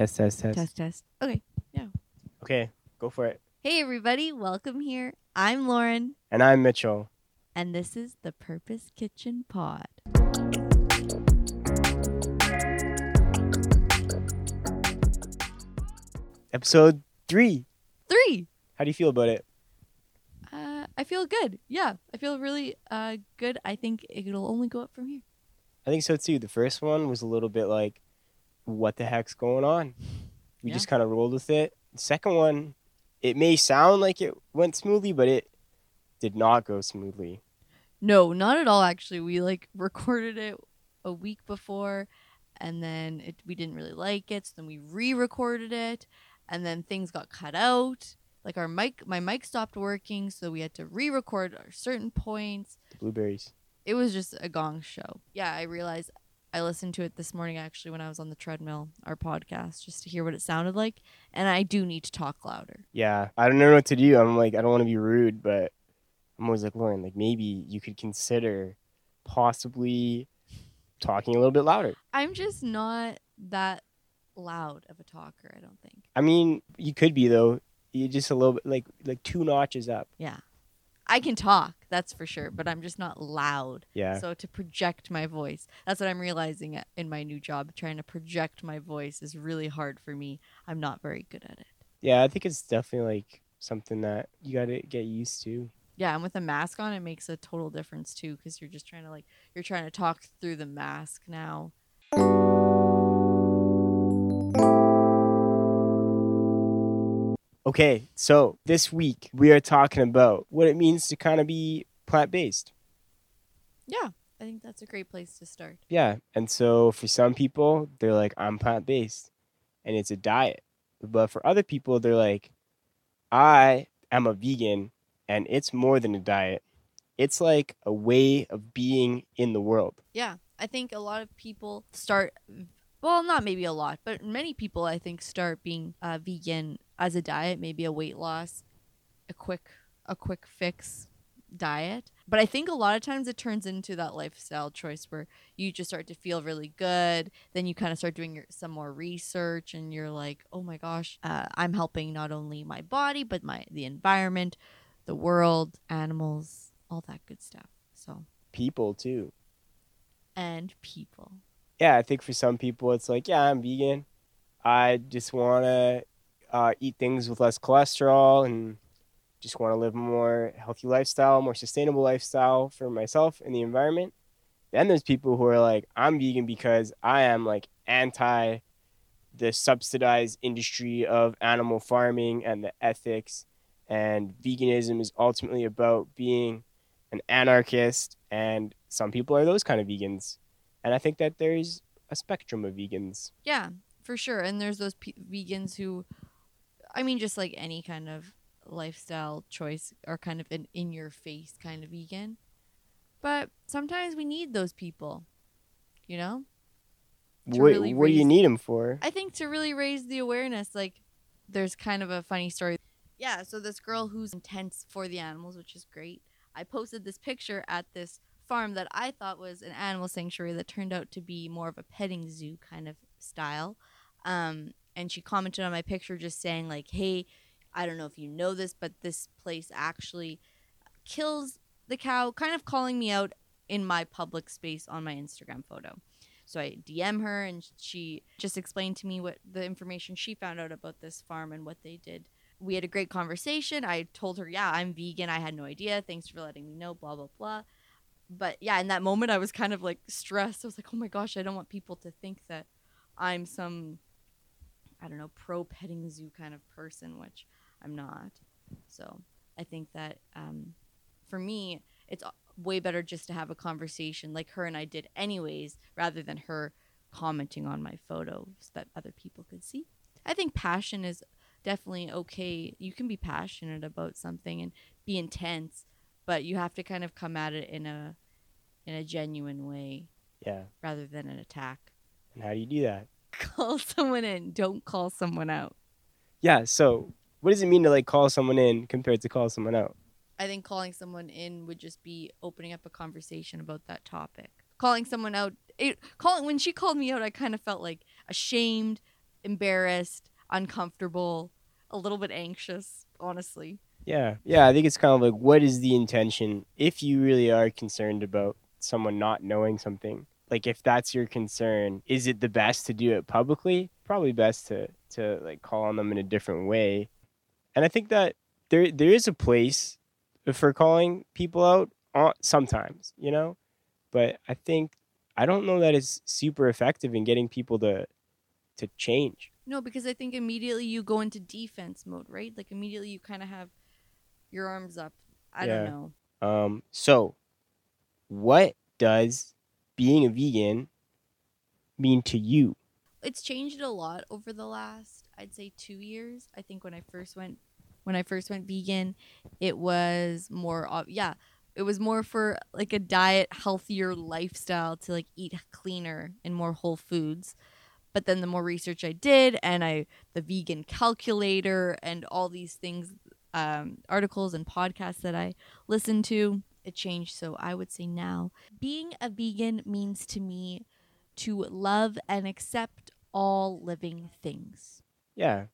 Test, test, test. Test, test. Okay. Yeah. Okay, go for it. Hey, everybody. Welcome here. I'm Lauren, And I'm Mitchell. and this is the Purpose Kitchen Pod. Episode three. Three. How do you feel about it? Uh, I feel good. Yeah, I feel really uh, good. I think it'll only go up from here. I think so too. The first one was a little bit like, what the heck's going on? We Yeah. just kind of rolled with it. The second one, it may sound like it went smoothly, but it did not go smoothly. No, not at all. Actually, we like recorded it a week before, and then it, we didn't really like it. So then we re-recorded it, and then things got cut out. Like our mic, my mic stopped working, so we had to re-record our certain points. The blueberries. It was just a gong show. Yeah, I realized I listened to it this morning actually when I was on the treadmill, our podcast, just to hear what it sounded like, and I do need to talk louder. Yeah, I don't know what to do. I'm like, I don't want to be rude, but I'm always like, Lauren, like maybe you could consider possibly talking a little bit louder. I'm just not that loud of a talker. I don't think. I mean, you could be though. You just a little bit like like two notches up. Yeah. I can talk, that's for sure, but I'm just not loud. Yeah. So to project my voice, that's what I'm realizing in my new job. Trying to project my voice is really hard for me. I'm not very good at it. Yeah, I think it's definitely like something that you got to get used to. Yeah, and with a mask on, it makes a total difference too, because you're just trying to like you're trying to talk through the mask now. Okay, so this week we are talking about what it means to kind of be plant based. Yeah, I think that's a great place to start. Yeah, and so for some people, they're like, I'm plant based and it's a diet. But for other people, they're like, I am a vegan and it's more than a diet. It's like a way of being in the world. Yeah, I think a lot of people start, well, not maybe a lot, but many people I think start being uh, vegan as a diet, maybe a weight loss, a quick, a quick fix diet. But I think a lot of times it turns into that lifestyle choice where you just start to feel really good. Then you kind of start doing your, some more research, and you're like, oh my gosh, uh, I'm helping not only my body but my the environment, the world, animals, all that good stuff. So People, too. and people. Yeah, I think for some people it's like, yeah, I'm vegan. I just want to uh, eat things with less cholesterol and just want to live a more healthy lifestyle, more sustainable lifestyle for myself and the environment. Then there's people who are like, I'm vegan because I am like anti the subsidized industry of animal farming and the ethics. And veganism is ultimately about being an anarchist. And some people are those kind of vegans. And I think that there's a spectrum of vegans. Yeah, for sure. And there's those pe- vegans who, I mean, just like any kind of lifestyle choice, are kind of an in your face kind of vegan. But sometimes we need those people, you know? What, really what do you need them for? I think to really raise the awareness, like, there's kind of a funny story. Yeah, so this girl who's intense for the animals, which is great. I posted this picture at this farm that I thought was an animal sanctuary that turned out to be more of a petting zoo kind of style. Um, and she commented on my picture just saying, like, hey, I don't know if you know this, but this place actually kills the cow, kind of calling me out in my public space on my Instagram photo. So I DM her and she just explained to me what the information she found out about this farm and what they did. We had a great conversation. I told her, yeah, I'm vegan. I had no idea. Thanks for letting me know, blah, blah, blah. But yeah, in that moment, I was kind of like stressed. I was like, oh my gosh, I don't want people to think that I'm some, I don't know, pro petting zoo kind of person, which I'm not. So I think that um, for me, it's way better just to have a conversation like her and I did, anyways, rather than her commenting on my photos that other people could see. I think passion is definitely okay. You can be passionate about something and be intense, but you have to kind of come at it in a in a genuine way Yeah. rather than an attack. And how do you do that? Call someone in, don't call someone out. Yeah. So, what does it mean to like call someone in compared to call someone out? I think calling someone in would just be opening up a conversation about that topic. Calling someone out, it, calling when she called me out, I kind of felt like ashamed, embarrassed, uncomfortable, a little bit anxious, honestly. Yeah. Yeah. I think it's kind of like what is the intention if you really are concerned about someone not knowing something? Like if that's your concern, is it the best to do it publicly? Probably best to to like call on them in a different way. And I think that there there is a place for calling people out on, sometimes, you know? But I think I don't know that it's super effective in getting people to to change. No, because I think immediately you go into defense mode, right? Like immediately you kind of have your arms up. I Yeah. don't know. Um, so, what does being a vegan mean to you? It's changed a lot over the last, I'd say, two years. I think when I first went, when I first went vegan, it was more, ob- yeah, it was more for like a diet, healthier lifestyle to like eat cleaner and more whole foods. But then the more research I did, and I the vegan calculator and all these things, um, articles and podcasts that I listened to, it changed. So I would say now, being a vegan means to me to love and accept all living things. Yeah.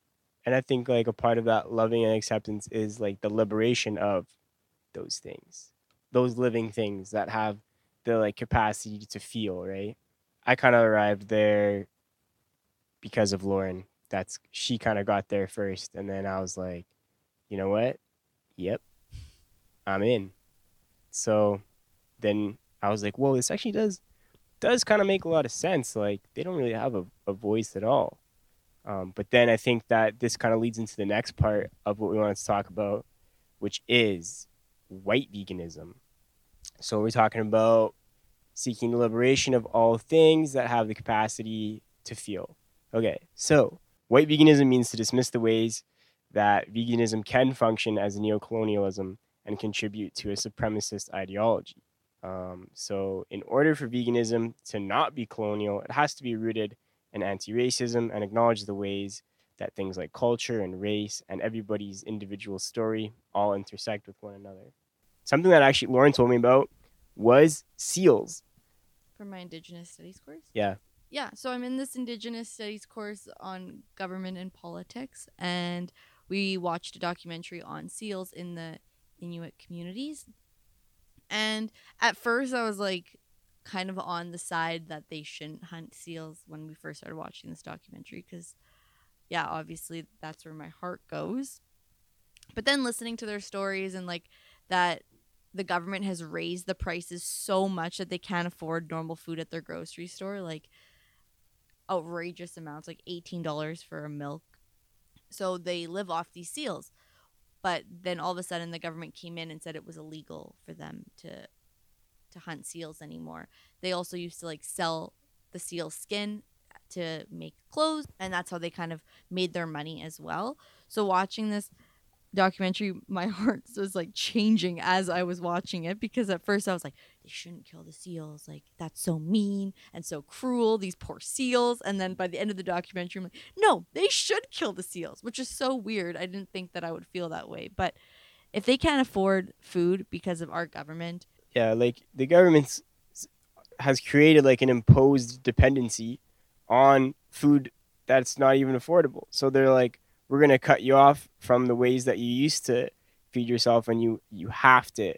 And I think like a part of that loving and acceptance is like the liberation of those things, those living things that have the like capacity to feel, right? I kind of arrived there because of Lauren. That's she kind of got there first. And then I was like, you know what? Yep, I'm in. So then I was like, well, this actually does does kind of make a lot of sense. Like they don't really have a, a voice at all. Um, but then I think that this kind of leads into the next part of what we want to talk about, which is white veganism. So we're talking about seeking the liberation of all things that have the capacity to feel. Okay, so white veganism means to dismiss the ways that veganism can function as neocolonialism and contribute to a supremacist ideology. Um, so, in order for veganism to not be colonial, it has to be rooted in anti racism and acknowledge the ways that things like culture and race and everybody's individual story all intersect with one another. Something that actually Lauren told me about was seals. For my Indigenous Studies course? Yeah. Yeah, so I'm in this Indigenous Studies course on government and politics, and we watched a documentary on seals in the Inuit communities. And at first, I was like, kind of on the side that they shouldn't hunt seals when we first started watching this documentary, because, yeah, obviously that's where my heart goes. But then listening to their stories and like that the government has raised the prices so much that they can't afford normal food at their grocery store, like outrageous amounts, like $18 for a milk. So they live off these seals. But then all of a sudden the government came in and said it was illegal for them to to hunt seals anymore. They also used to like sell the seal skin to make clothes and that's how they kind of made their money as well. So watching this documentary my heart was like changing as I was watching it because at first I was like they shouldn't kill the seals. Like that's so mean and so cruel these poor seals. And then by the end of the documentary I'm like no they should kill the seals which is so weird. I didn't think that I would feel that way. But if they can't afford food because of our government Yeah, like the government has created like an imposed dependency on food that's not even affordable. So they're like, we're gonna cut you off from the ways that you used to feed yourself, and you you have to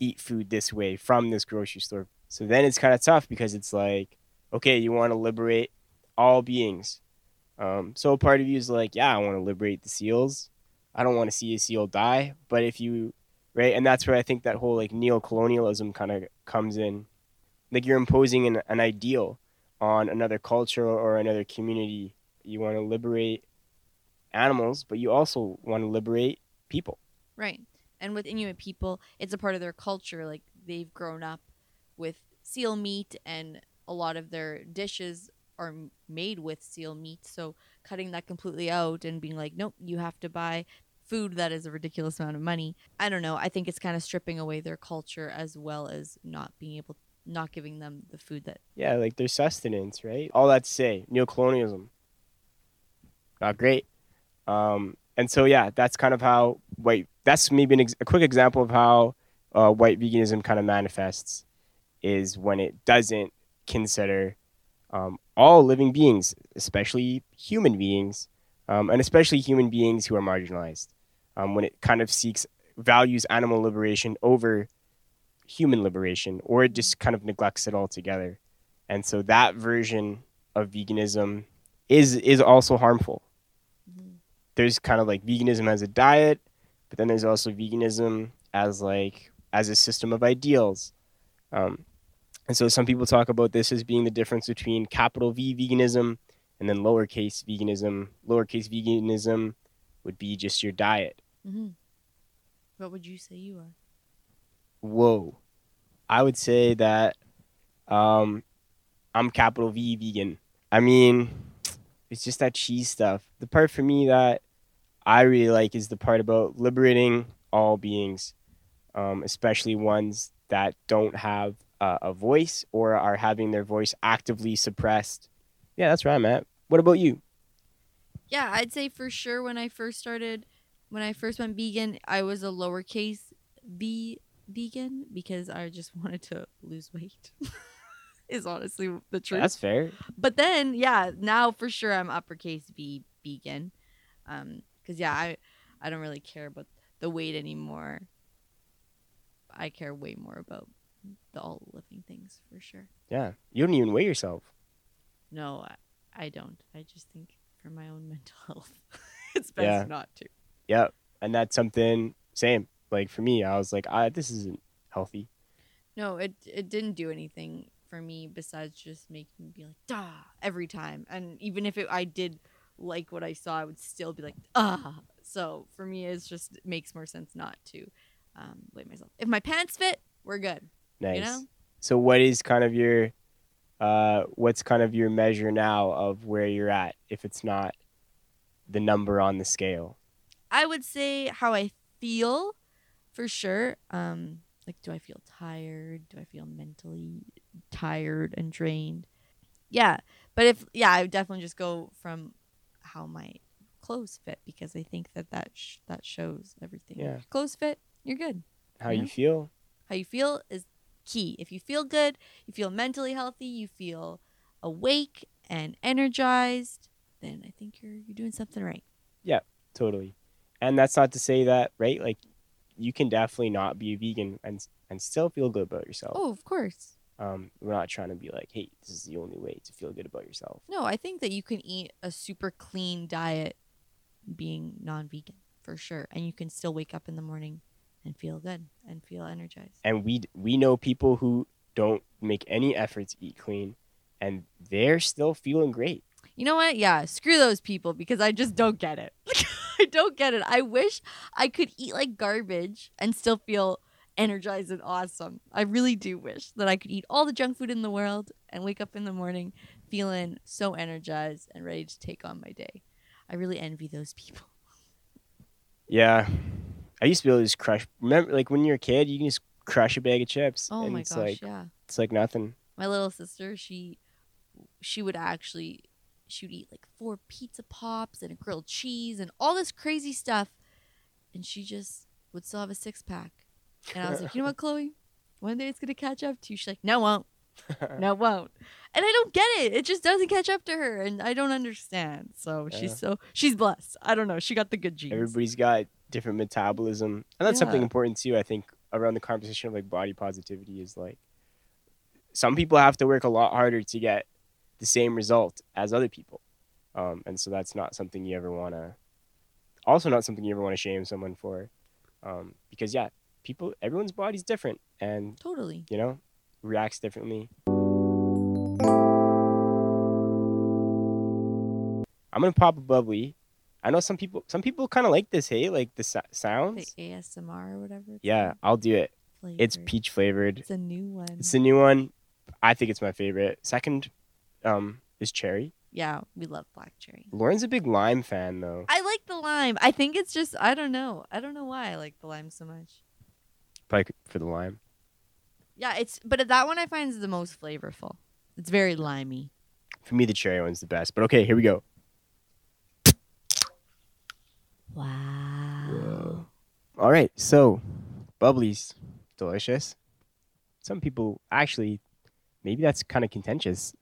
eat food this way from this grocery store. So then it's kind of tough because it's like, okay, you want to liberate all beings. Um, so a part of you is like, yeah, I want to liberate the seals. I don't want to see a seal die. But if you right? And that's where I think that whole like neo-colonialism kind of comes in. Like you're imposing an, an ideal on another culture or another community. You want to liberate animals, but you also want to liberate people. Right. And with Inuit people, it's a part of their culture. Like they've grown up with seal meat, and a lot of their dishes are made with seal meat. So cutting that completely out and being like, nope, you have to buy food that is a ridiculous amount of money. I don't know. I think it's kind of stripping away their culture as well as not being able, not giving them the food that. Yeah, like their sustenance, right? All that to say, neo-colonialism, not great. Um, and so yeah, that's kind of how white. That's maybe ex- a quick example of how uh, white veganism kind of manifests is when it doesn't consider um, all living beings, especially human beings, um, and especially human beings who are marginalized. Um, when it kind of seeks values animal liberation over human liberation, or it just kind of neglects it altogether. And so that version of veganism is is also harmful. There's kind of like veganism as a diet, but then there's also veganism as like as a system of ideals. Um, and so some people talk about this as being the difference between capital V veganism and then lowercase veganism. Lowercase veganism would be just your diet. hmm What would you say you are? Whoa. I would say that um, I'm capital V vegan. I mean, it's just that cheese stuff. The part for me that I really like is the part about liberating all beings, um, especially ones that don't have uh, a voice or are having their voice actively suppressed. Yeah, that's where I'm at. What about you? Yeah, I'd say for sure when I first started, when I first went vegan, I was a lowercase v vegan because I just wanted to lose weight. is honestly the truth. That's fair. but then, yeah, now for sure I'm uppercase v vegan. Um, cause yeah, I I don't really care about the weight anymore. I care way more about the all living things for sure. Yeah, you don't even weigh yourself. No, I, I don't. I just think for my own mental health, it's best Yeah. not to. Yeah, and that's something same. Like for me, I was like, I, this isn't healthy. No, it it didn't do anything for me besides just making me be like "da" every time. And even if it, I did like what I saw, I would still be like ah. So for me, it's just it makes more sense not to um, weigh myself. If my pants fit, we're good. Nice. You know? So what is kind of your uh what's kind of your measure now of where you're at if it's not the number on the scale? I would say how I feel for sure. Um, like, do I feel tired? Do I feel mentally tired and drained? Yeah, but if yeah, I would definitely just go from how my clothes fit because I think that that sh- that shows everything. Yeah. Clothes fit, you're good. How Yeah. you feel? How you feel is key. If you feel good, you feel mentally healthy, you feel awake and energized, then I think you're you're doing something right. Yeah, totally. And that's not to say that, right? Like you can definitely not be a vegan and and still feel good about yourself. Oh, of course. Um we're not trying to be like, "Hey, this is the only way to feel good about yourself." No, I think that you can eat a super clean diet being non vegan for sure. And you can still wake up in the morning and feel good and feel energized. And we we know people who don't make any effort to eat clean and they're still feeling great. You know what? Yeah, screw those people because I just don't get it. I don't get it. I wish I could eat like garbage and still feel energized and awesome. I really do wish that I could eat all the junk food in the world and wake up in the morning feeling so energized and ready to take on my day. I really envy those people. Yeah. I used to be able to just crush. Remember, like when you're a kid, you can just crush a bag of chips. Oh and my it's gosh, like yeah. it's like nothing. my little sister she she would actually she would eat like four pizza pops and a grilled cheese and all this crazy stuff and she just would still have a six pack and i was like you know what chloe? One day it's gonna catch up to you. She's like no won't. No won't. And i don't get it. It just doesn't catch up to her and i don't understand. So Yeah. she's so she's blessed. I don't know. She got the good genes. Everybody's got different metabolism, and that's something important too. I think around the conversation of like body positivity is like some people have to work a lot harder to get the same result as other people, um, and so that's not something you ever want to. Also, not something you ever want to shame someone for, um, because yeah, people, everyone's body's different, and totally you know, reacts differently. I'm gonna pop a bubbly. I know some people. Some people kind of like this. Hey, like the so- the asmr or whatever Yeah, called, I'll do it. It's peach flavored. it's a new one It's the new one. I think it's my favorite. Second, um, is cherry. yeah we love black cherry Lauren's a big lime fan though. I like the lime. I think it's just I don't know. I don't know why I like the lime so much. Probably for the lime. Yeah, it's but that one I find is the most flavorful. It's very limey. For me, the cherry one's the best. But okay, here we go. Wow. All right, so bubbly's delicious. Some people actually, maybe that's kind of contentious.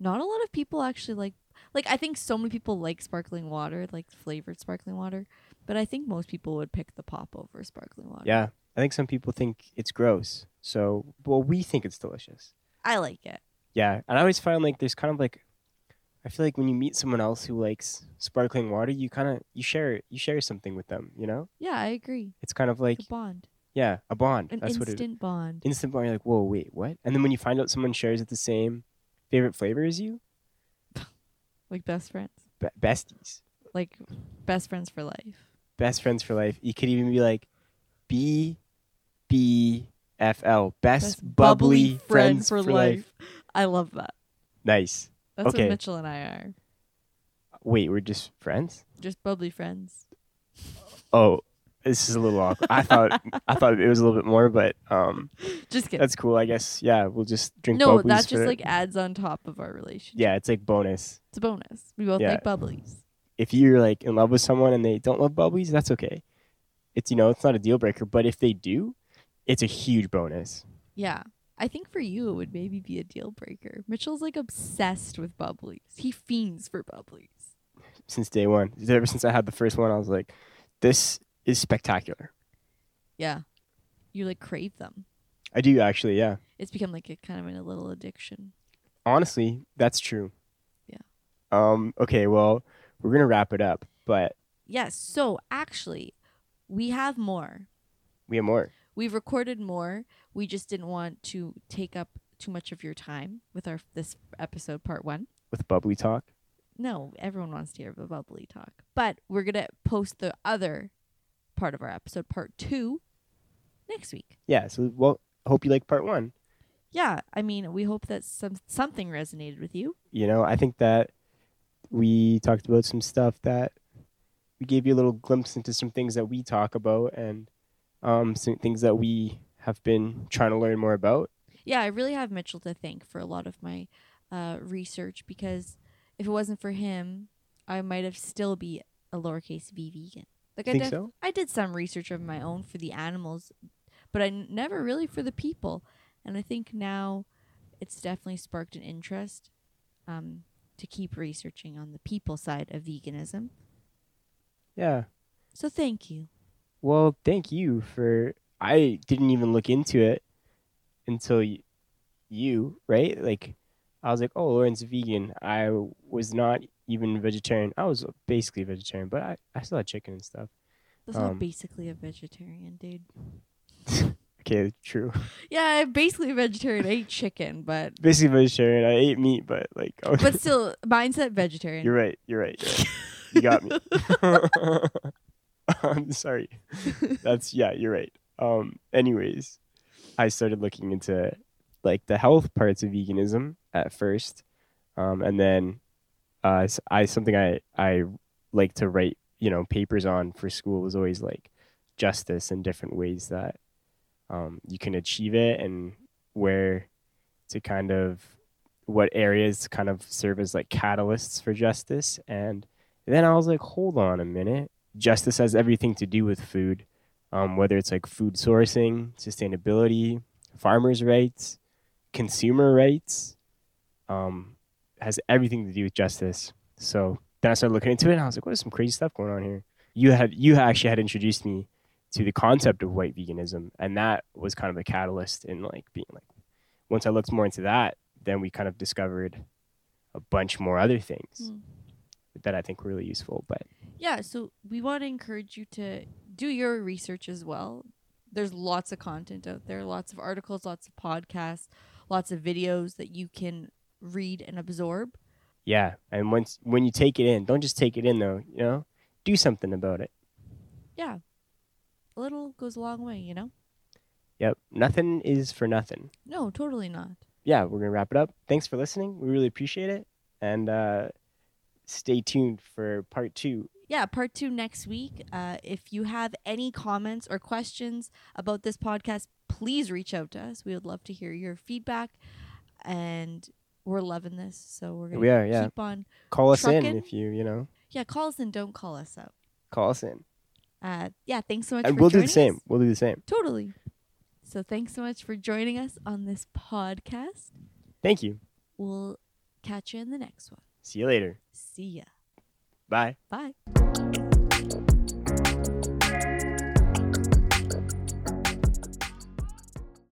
not a lot of people actually like like I think so many people like sparkling water, like flavored sparkling water, but I think most people would pick the pop over sparkling water. Yeah, I think some people think it's gross. So, well, we think it's delicious. I like it. Yeah, and I always find like there's kind of like, I feel like when you meet someone else who likes sparkling water, you kind of you share you share something with them. You know, Yeah, I agree. it's kind of like It's a bond. yeah, a bond. An That's what it. instant bond. Instant bond. You're like, whoa, wait, what? And then when you find out someone shares it the same favorite flavor as you, Like best friends. be- besties, Like best friends for life. best friends for life. You could even be like, B, B, F L, best, bubbly, friends for, life. I love that. Nice. That's Okay. what Mitchell and I are. Wait, we're just friends? Just bubbly friends. Oh, this is a little awkward. I thought I thought it was a little bit more, but um, Just kidding. that's cool. I guess. Yeah, we'll just drink. no, that just like adds on top of our relationship. Yeah, it's like bonus. It's a bonus. We both Yeah. like bubblies. If you're like in love with someone and they don't love bubblies, that's okay. It's you know it's not a deal breaker, but if they do, it's a huge bonus. Yeah. I think for you it would maybe be a deal breaker. Mitchell's like obsessed with bubblies. He fiends for bubblies. Since day one, ever since I had the first one, I was like, this is spectacular. Yeah. You like crave them. I do actually, yeah. It's become like a kind of a little addiction. Honestly, that's true. Yeah. Um. Okay. Well, we're gonna wrap it up, but Yes. So actually, we have more. we have more. We've recorded more. We just didn't want to take up too much of your time with our this episode part 1. with bubbly talk. No, everyone wants to hear the bubbly talk. But we're going to post the other part of our episode part 2 next week. Yeah. So, well, hope you like part one. Yeah, I mean, we hope that some something resonated with you. You know, I think that we talked about some stuff that we gave you a little glimpse into some things that we talk about and um, some things that we have been trying to learn more about. Yeah, I really have Mitchell to thank for a lot of my uh, research because if it wasn't for him, I might have still be a lowercase v vegan. Like I Think def- so? I did some research of my own for the animals, but I n- never really for the people. And I think now it's definitely sparked an interest um, to keep researching on the people side of veganism. Yeah. So thank you. Well, thank you for. I didn't even look into it until y- you, right? Like, I was like, oh, Lauren's vegan. I was not even vegetarian. I was basically vegetarian, but I, I still had chicken and stuff. That's not Um, basically a vegetarian, dude. Okay, true. Yeah, I'm basically a vegetarian. I eat chicken, but Basically vegetarian. I ate meat, but like, oh, but still mindset vegetarian. you're right. You're right. You're right. You got me. I'm sorry. That's yeah. You're right. Um. Anyways, I started looking into like the health parts of veganism at first, um, and then uh, I something I I like to write you know papers on for school was always like justice and different ways that um, you can achieve it and where to kind of what areas kind of serve as like catalysts for justice and then I was like, hold on a minute. Justice has everything to do with food, um, whether it's like food sourcing, sustainability, farmers' rights, consumer rights, um, has everything to do with justice. So then I started looking into it, and I was like, what is some crazy stuff going on here? You had you actually had introduced me to the concept of white veganism, and that was kind of a catalyst in like being like, once I looked more into that, then we kind of discovered a bunch more other things Mm. that I think were really useful. But Yeah, so we want to encourage you to do your research as well. There's lots of content out there, lots of articles, lots of podcasts, lots of videos that you can read and absorb. yeah, and once when you take it in, don't just take it in though. You know, do something about it. Yeah. A little goes a long way, you know? Yep, nothing is for nothing. No, totally not. Yeah, we're gonna wrap it up. Thanks for listening. We really appreciate it, and uh, stay tuned for part two. Yeah, part two next week. Uh, if you have any comments or questions about this podcast, please reach out to us. We would love to hear your feedback, and we're loving this. So we're gonna We are, yeah. keep on. Call us in if you you know Yeah, call us in. don't call us out. call us in, Uh, yeah, thanks so much. and we'll do the same. us. We'll do the same. Totally. So thanks so much for joining us on this podcast. Thank you. We'll Catch you in the next one. See you later. See ya. Bye. Bye.